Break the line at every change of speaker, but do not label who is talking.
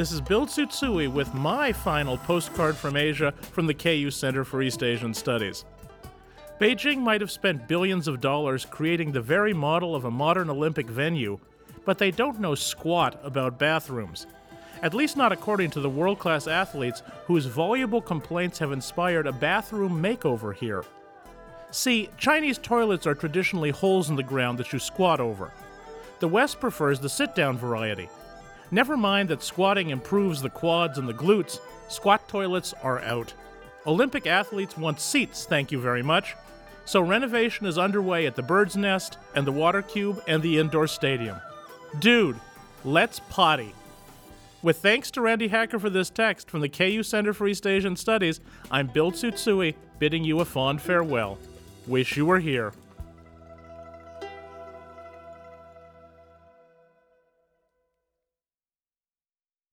This is Bill Tsutsui with my final postcard from Asia from the KU Center for East Asian Studies. Beijing might have spent billions of dollars creating the very model of a modern Olympic venue, but they don't know squat about bathrooms. At least not according to the world class athletes whose voluble complaints have inspired a bathroom makeover here. See, Chinese toilets are traditionally holes in the ground that you squat over. The West prefers the sit down variety. Never mind that squatting improves the quads and the glutes, squat toilets are out. Olympic athletes want seats, thank you very much. So renovation is underway at the Bird's Nest and the Water Cube and the indoor stadium. Dude, let's potty. With thanks to Randi Hacker for this text from the KU Center for East Asian Studies, I'm Bill Tsutsui bidding you a fond farewell. Wish you were here.